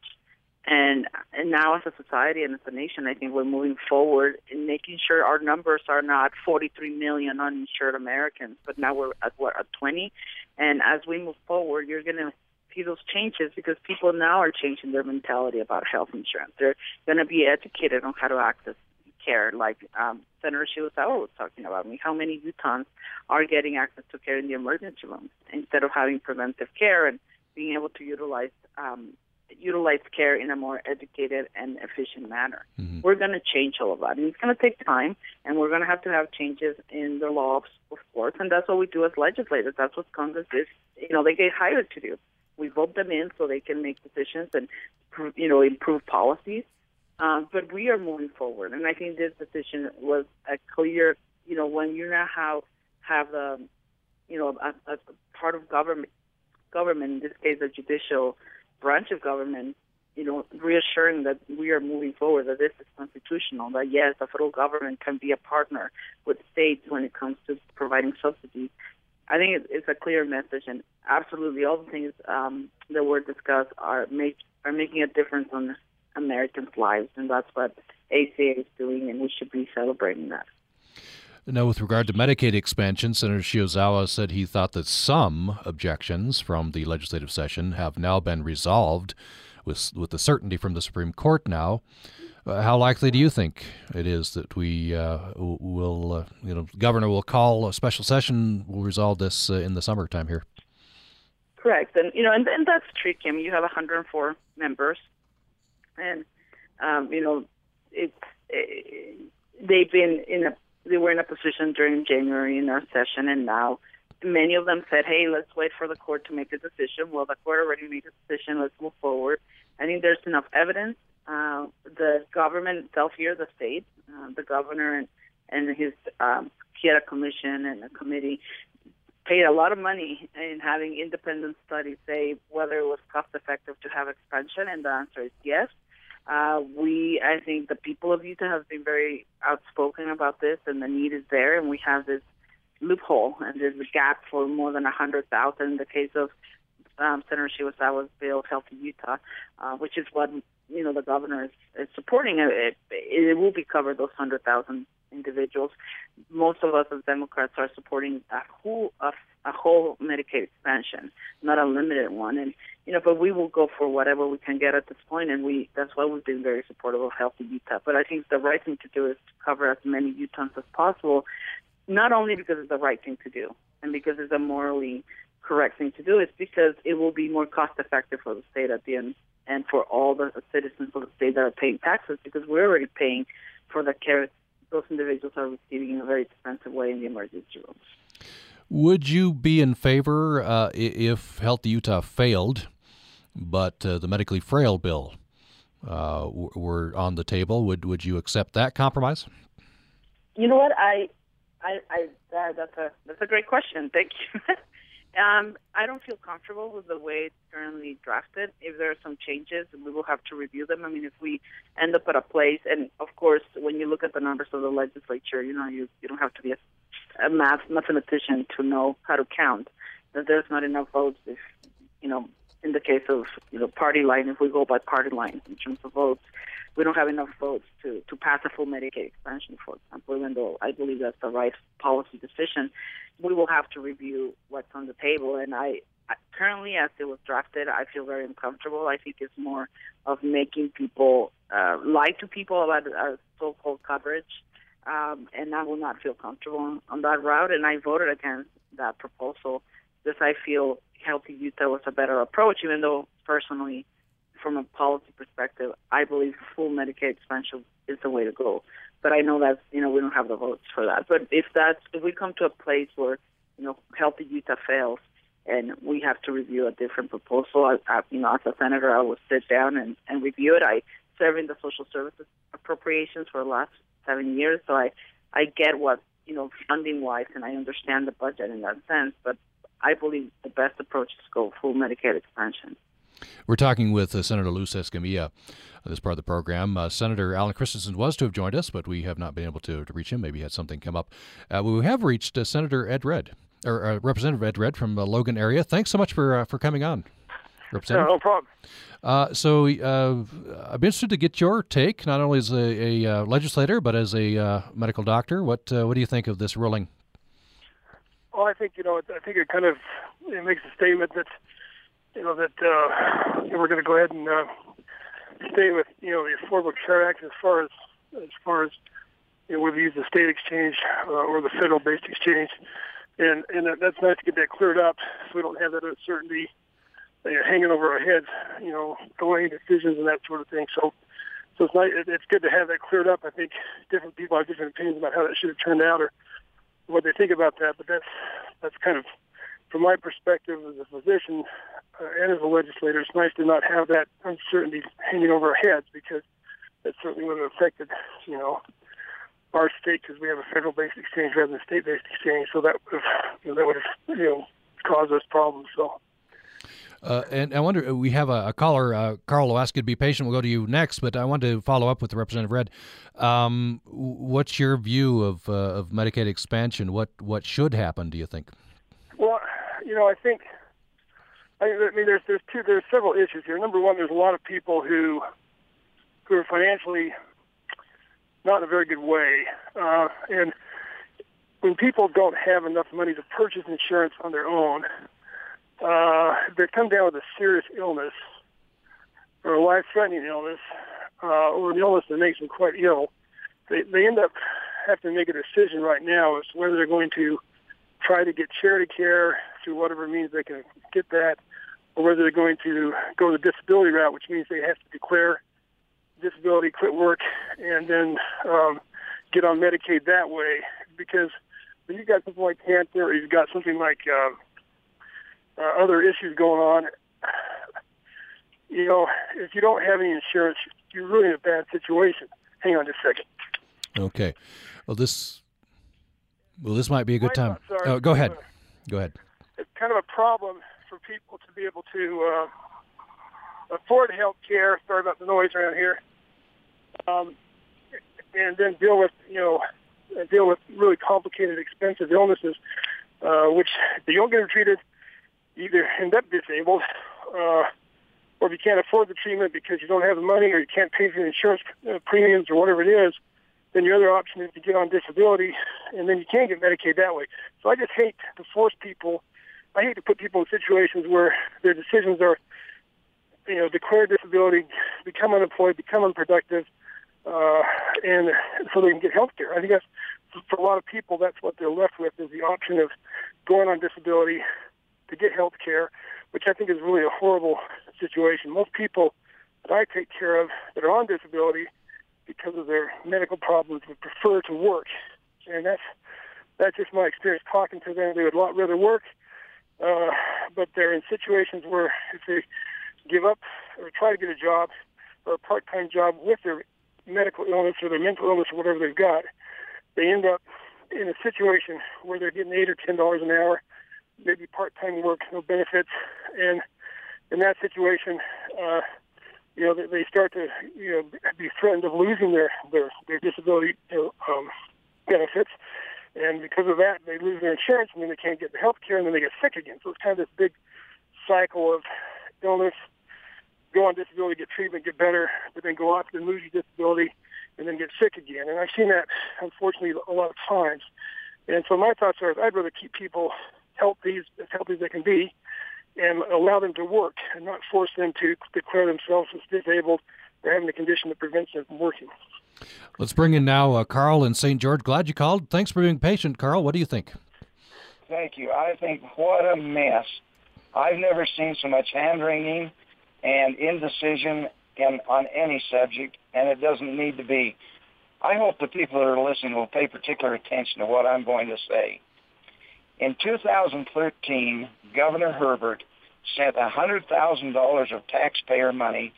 And and now as a society and as a nation, I think we're moving forward in making sure our numbers are not 43 million uninsured Americans, but now we're at what at 20. And as we move forward, you're going to see those changes because people now are changing their mentality about health insurance. They're going to be educated on how to access care, like um, Senator Shiozawa was talking about. I mean, how many Utahns are getting access to care in the emergency room instead of having preventive care and being able to utilize um, utilize care in a more educated and efficient manner. Mm-hmm. We're going to change all of that. And it's going to take time, and we're going to have to have changes in the law of, course, and that's what we do as legislators. That's what Congress is, you know, they get hired to do. We vote them in so they can make decisions and, you know, improve policies. Uh, but we are moving forward, and I think this decision was a clear you know, when you now have have the, you know, a, a part of government, government in this case, a judicial branch of government, you know, reassuring that we are moving forward, that this is constitutional, that yes, the federal government can be a partner with states when it comes to providing subsidies. I think it's a clear message, and absolutely all the things um, that were discussed are make are making a difference on Americans' lives, and that's what ACA is doing, and we should be celebrating that. Now, with regard to Medicaid expansion, Senator Shiozawa said he thought that some objections from the legislative session have now been resolved with with the certainty from the Supreme Court now. Uh, how likely do you think it is that we uh, will, uh, you know, governor will call a special session, will resolve this uh, in the summertime here? Correct, and you know, and, and that's tricky. I mean, you have 104 members, and um, you know, it's it, they've been in a they were in a position during January in our session, and now many of them said, "Hey, let's wait for the court to make a decision." Well, the court already made a decision. Let's move forward. I think there's enough evidence. Uh, the government itself here, the state, uh, the governor and, and his um, Commission and the committee paid a lot of money in having independent studies say whether it was cost effective to have expansion, and the answer is yes. Uh, we, I think, the people of Utah have been very outspoken about this, and the need is there, and we have this loophole, and there's a gap for more than a hundred thousand in the case of um, Senator Shiozawa's bill, Healthy Utah, uh, which is what you know the governor is, is supporting. It, it, it will be covered those hundred thousand individuals. Most of us as Democrats are supporting a whole a, a whole Medicaid expansion, not a limited one. And you know, but we will go for whatever we can get at this point, and we that's why we've been very supportive of Healthy Utah. But I think the right thing to do is to cover as many Utahns as possible, not only because it's the right thing to do and because it's a morally correct thing to do, it's because it will be more cost effective for the state at the end and for all the citizens of the state that are paying taxes because we're already paying for the care those individuals are receiving in a very expensive way in the emergency rooms. Would you be in favor uh, if Healthy Utah failed, but uh, the medically frail bill uh, were on the table? Would would you accept that compromise? You know what I, I, I that's a that's a great question. Thank you. <laughs> Um, I don't feel comfortable with the way it's currently drafted. If there are some changes, we will have to review them. I mean, if we end up at a place, and of course, when you look at the numbers of the legislature, you know, you you don't have to be a, a math mathematician to know how to count. That there's not enough votes. If you know, in the case of you know party line, if we go by party line in terms of votes, we don't have enough votes to, to pass a full Medicaid expansion, for example, even though I believe that's the right policy decision. We will have to review what's on the table. And I, currently, as it was drafted, I feel very uncomfortable. I think it's more of making people uh, lie to people about our so-called coverage. Um, and I will not feel comfortable on, on that route. And I voted against that proposal because I feel Healthy Utah was a better approach, even though personally from a policy perspective, I believe full Medicaid expansion is the way to go. But I know that you know we don't have the votes for that. But if that's if we come to a place where you know Healthy Utah fails and we have to review a different proposal, I, I, you know as a senator, I will sit down and, and review it. I serve in the social services appropriations for the last seven years, so I I get what you know funding wise, and I understand the budget in that sense. But I believe the best approach is to go full Medicaid expansion. We're talking with uh, Senator Luz Escamilla uh, this part of the program. Uh, Senator Allen Christensen was to have joined us, but we have not been able to, to reach him. Maybe he had something come up. Uh, we have reached uh, Senator Ed Redd, or uh, Representative Ed Redd from the Logan area. Thanks so much for for coming on. Representative. No, no problem. so I'd be interested to get your take, not only as a, a legislator but as a medical doctor. What what do you think of this ruling? Well, I think you know, I think it kind of it makes a statement that you know that uh, we're going to go ahead and uh, stay with you know the Affordable Care Act as far as as far as you know whether you use the state exchange uh, or the federal-based exchange, and and that's nice to get that cleared up so we don't have that uncertainty know, hanging over our heads, you know, delaying decisions and that sort of thing. So. So it's, nice, it's good to have that cleared up. I think different people have different opinions about how that should have turned out or what they think about that, but that's that's kind of from my perspective as a physician uh, and as a legislator, it's nice to not have that uncertainty hanging over our heads because that certainly would have affected, you know, our state because we have a federal-based exchange rather than a state-based exchange. So that would have, you know, that would have you know caused us problems. So. Uh, and I wonder, uh, we have a, a caller, uh, Carl, will ask you to be patient. We'll go to you next, but I want to follow up with the Representative Redd. Um, what's your view of uh, of Medicaid expansion? What what should happen? Do you think? Well, you know, I think, I, mean, there's there's two there's several issues here. Number one, there's a lot of people who who are financially not in a very good way, uh, and when people don't have enough money to purchase insurance on their own, uh, they come down with a serious illness or a life-threatening illness uh, or an illness that makes them quite ill, they, they end up having to make a decision right now as to whether they're going to try to get charity care through whatever means they can get that, or whether they're going to go the disability route, which means they have to declare disability, quit work, and then um, get on Medicaid that way. Because when you've got something like cancer, or you've got something like uh, uh, other issues going on, you know, if you don't have any insurance, you're really in a bad situation. Hang on just a second. Okay. Well, this well, this might be a good time. Oh, go ahead. Go ahead. It's kind of a problem for people to be able to uh, afford health care. Sorry about the noise around here. Um, and then deal with, you know, deal with really complicated, expensive illnesses, uh, which if you don't get them treated, either end up disabled, uh, or if you can't afford the treatment because you don't have the money or you can't pay for the insurance uh, premiums or whatever it is, then your other option is to get on disability, and then you can't get Medicaid that way. So I just hate to force people. I hate to put people in situations where their decisions are, you know, declare disability, become unemployed, become unproductive, uh, and so they can get health care. I think that's for a lot of people. That's what they're left with is the option of going on disability to get health care, which I think is really a horrible situation. Most people that I take care of that are on disability because of their medical problems would prefer to work, and that's that's just my experience talking to them. They would a lot rather work, uh, but they're in situations where if they give up or try to get a job or a part-time job with their medical illness or their mental illness or whatever they've got, they end up in a situation where they're getting eight or ten dollars an hour, maybe part-time work, no benefits, and in that situation, uh, you know, they, they start to you know be threatened of losing their their, their disability you know, because of that, they lose their insurance, and then they can't get the health care, and then they get sick again. So it's kind of this big cycle of illness, go on disability, get treatment, get better, but then go off and lose your disability, and then get sick again. And I've seen that, unfortunately, a lot of times. And so my thoughts are, I'd rather keep people healthy, as healthy as they can be, and allow them to work, and not force them to declare themselves as disabled or having a condition that prevents them from working. Let's bring in now uh, Carl in St. George. Glad you called. Thanks for being patient, Carl. What do you think? Thank you. I think what a mess. I've never seen so much hand wringing and indecision in, on any subject, and it doesn't need to be. I hope the people that are listening will pay particular attention to what I'm going to say. In 2013, Governor Herbert sent $100,000 of taxpayer money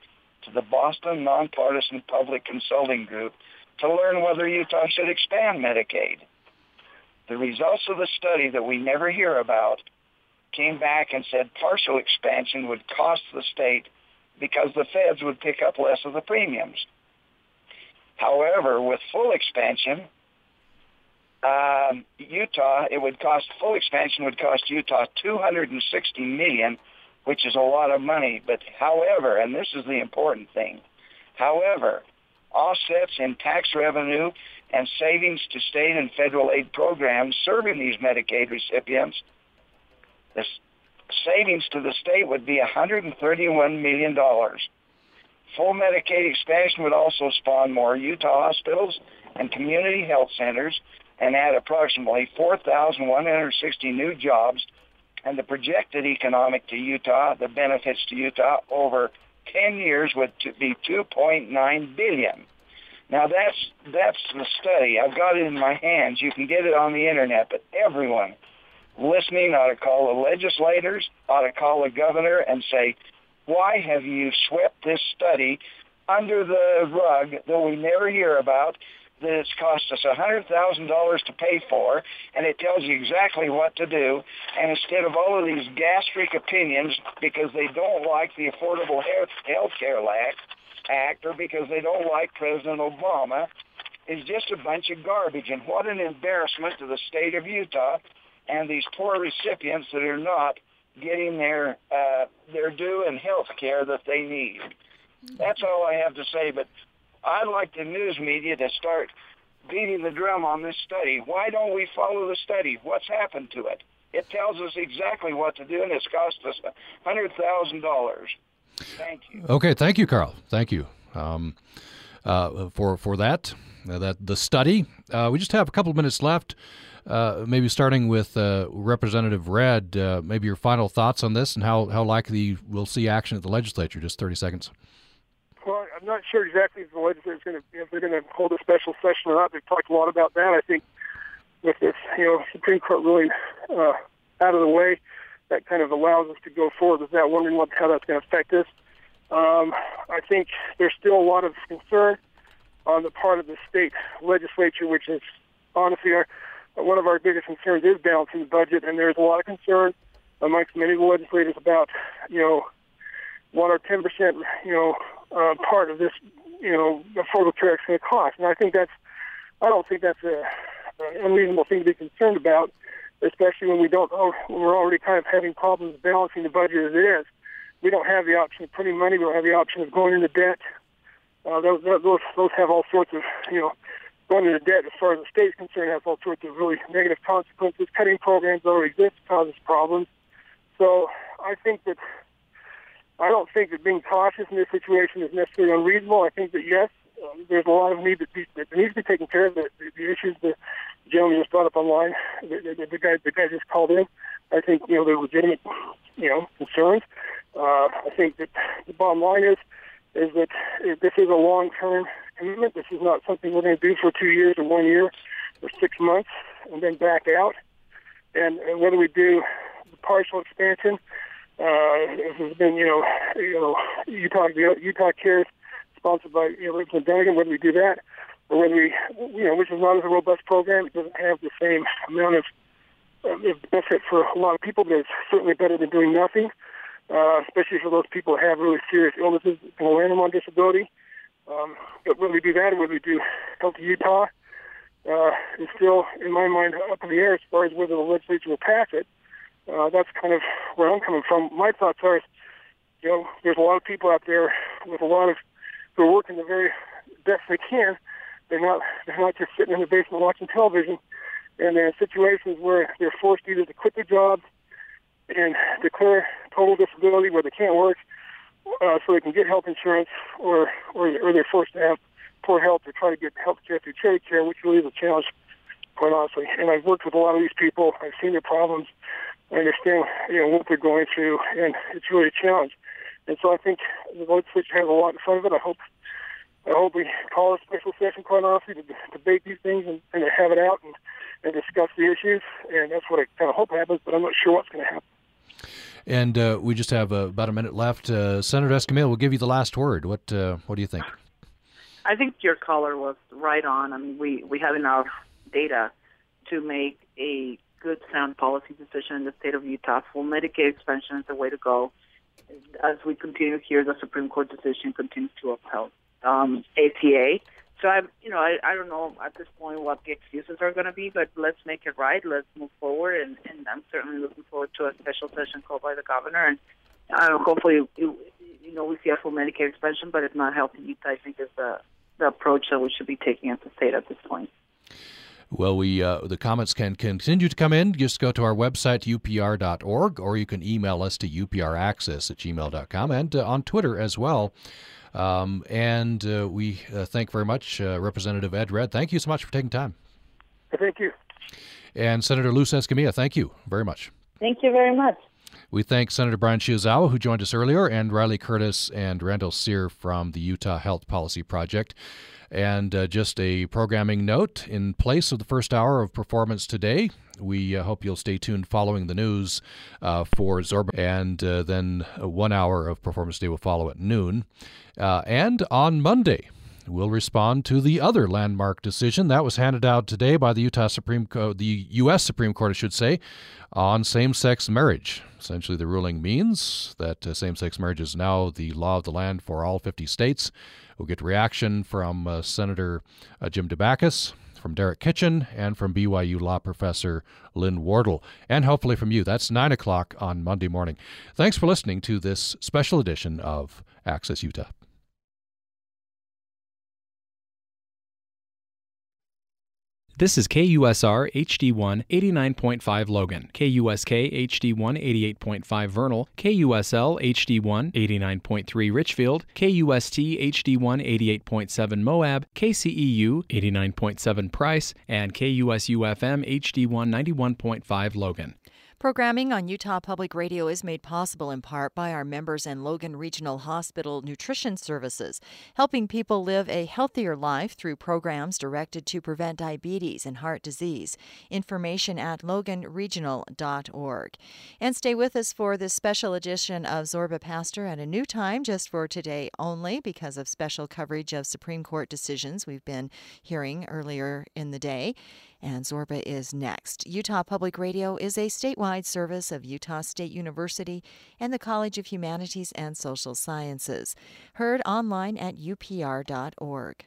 to the Boston Nonpartisan Public Consulting Group to learn whether Utah should expand Medicaid. The results of the study that we never hear about came back and said partial expansion would cost the state because the feds would pick up less of the premiums. However, with full expansion, um, Utah, it would cost full expansion would cost Utah 260 million, which is a lot of money. But however, and this is the important thing, however, offsets in tax revenue and savings to state and federal aid programs serving these Medicaid recipients, the savings to the state would be 131 million dollars. Full Medicaid expansion would also spawn more Utah hospitals and community health centers and add approximately 4,160 new jobs and the projected economic to Utah, the benefits to Utah over 10 years would be 2.9 billion. Now that's that's the study. I've got it in my hands. You can get it on the internet, but everyone listening ought to call the legislators, ought to call the governor and say, why have you swept this study under the rug that we never hear about? That it's cost us $100,000 to pay for, and it tells you exactly what to do. And instead of all of these gastric opinions because they don't like the Affordable Health Care Act, or because they don't like President Obama, is just a bunch of garbage. And what an embarrassment to the state of Utah and these poor recipients that are not getting their uh, their due and health care that they need. That's all I have to say. But I'd like the news media to start beating the drum on this study. Why don't we follow the study? What's happened to it? It tells us exactly what to do, and it's cost us hundred thousand dollars. Thank you. Okay, thank you, Carl. Thank you um, uh, for for that. Uh, that the study. Uh, we just have a couple of minutes left. Uh, maybe starting with uh, Representative Redd, uh, maybe your final thoughts on this and how, how likely we'll see action at the legislature. Just 30 seconds. Well, I'm not sure exactly if the legislature is going to if they're going to hold a special session or not. They've talked a lot about that. I think with this, you know, Supreme Court ruling uh, out of the way, that kind of allows us to go forward without. Wondering what how that's going to affect us. Um, I think there's still a lot of concern on the part of the state legislature, which is honestly our, one of our biggest concerns is balancing the budget, and there's a lot of concern amongst many of the legislators about, you know, one or ten percent, you know, uh, part of this, you know, affordable care Act going to cost. And I think that's, I don't think that's a, an unreasonable thing to be concerned about, especially when we don't, oh, when we're already kind of having problems balancing the budget as it is. We don't have the option of printing money. We don't have the option of going into debt. Uh, those, those, those have all sorts of, you know, going into debt as far as the state's concerned has all sorts of really negative consequences. Cutting programs already exist causes problems. So I think that I don't think that being cautious in this situation is necessarily unreasonable. I think that yes, um, there's a lot of need that, be, that needs to be taken care of. The, the, the issues the gentleman just brought up online, the, the, the guy the guy just called in. I think you know they're legitimate, you know, concerns. Uh, I think that the bottom line is is that this is a long-term commitment. This is not something we're going to do for two years or one year or six months and then back out. And, and whether we do the partial expansion, uh, this has been, you know, you know, Utah, Utah Cares, sponsored by you know, Representative Dunnigan, whether we do that or whether we, you know, which is not as a robust program, it doesn't have the same amount of uh, benefit for a lot of people, but it's certainly better than doing nothing uh, especially for those people that have really serious illnesses and land them on disability. Um, but when we do that, when we do Healthy Utah, uh, is still, in my mind, up in the air as far as whether the legislature will pass it. That's kind of where I'm coming from. My thoughts are, you know, there's a lot of people out there with a lot of who are working the very best they can. They're not they're not just sitting in the basement watching television, and they're in situations where they're forced either to quit their jobs and declare total disability where they can't work, uh, so they can get health insurance, or, or or they're forced to have poor health to try to get health care through charity care, which really is a challenge, quite honestly. And I've worked with a lot of these people. I've seen their problems. I understand, you know, what they're going through, and it's really a challenge. And so I think the legislature has a lot in front of it. I hope I hope we call a special session, quite honestly, to debate these things and, and to have it out and, and discuss the issues. And that's what I kind of hope happens, but I'm not sure what's going to happen. And uh, we just have uh, about a minute left. Uh, Senator Escamilla will give you the last word. What uh, What do you think? I think your caller was right on. I mean, we, we have enough data to make a good, sound policy decision in the state of Utah. Full Medicaid expansion is the way to go. As we continue here, the Supreme Court decision continues to uphold um, ACA. So I, you know, I, I don't know at this point what the excuses are going to be, but let's make it right. Let's move forward, and, and I'm certainly looking forward to a special session called by the governor, and uh, hopefully, you, you know, we see a full Medicare expansion, but if not, Healthy Utah, I think is the the approach that we should be taking as a state at this point. Well, we uh, the comments can continue to come in. Just go to our website, upr.org, or you can email us to upraccess at gmail.com and uh, on Twitter as well. Um, and uh, we uh, thank very much uh, Representative Ed Redd. Thank you so much for taking time. Thank you. And Senator Luz Escamilla, thank you very much. Thank you very much. We thank Senator Brian Shiozawa, who joined us earlier, and RyLee Curtis and Randall Serr from the Utah Health Policy Project. And uh, just a programming note in place of the first hour of performance today, we uh, hope you'll stay tuned following the news uh, for Zorba. And uh, then one hour of performance day will follow at noon. Uh, and on Monday, will respond to the other landmark decision that was handed out today by the Utah Supreme Co- the U.S. Supreme Court, I should say, on same-sex marriage. Essentially, the ruling means that uh, same-sex marriage is now the law of the land for all 50 states. We'll get reaction from uh, Senator uh, Jim Dabakis, from Derek Kitchen, and from BYU law professor Lynn Wardle, and hopefully from you. That's 9 o'clock on Monday morning. Thanks for listening to this special edition of Access Utah. This is KUSR HD1 89.5 Logan, KUSK HD1 88.5 Vernal, KUSL HD1 89.3 Richfield, KUST HD1 88.7 Moab, KCEU 89.7 Price, and KUSUFM HD1 91.5 Logan. Programming on Utah Public Radio is made possible in part by our members and Logan Regional Hospital Nutrition Services, helping people live a healthier life through programs directed to prevent diabetes and heart disease. Information at loganregional.org. And stay with us for this special edition of Zorba Paster at a new time, just for today only, because of special coverage of Supreme Court decisions we've been hearing earlier in the day and Zorba is next. Utah Public Radio is a statewide service of Utah State University and the College of Humanities and Social Sciences. Heard online at upr.org.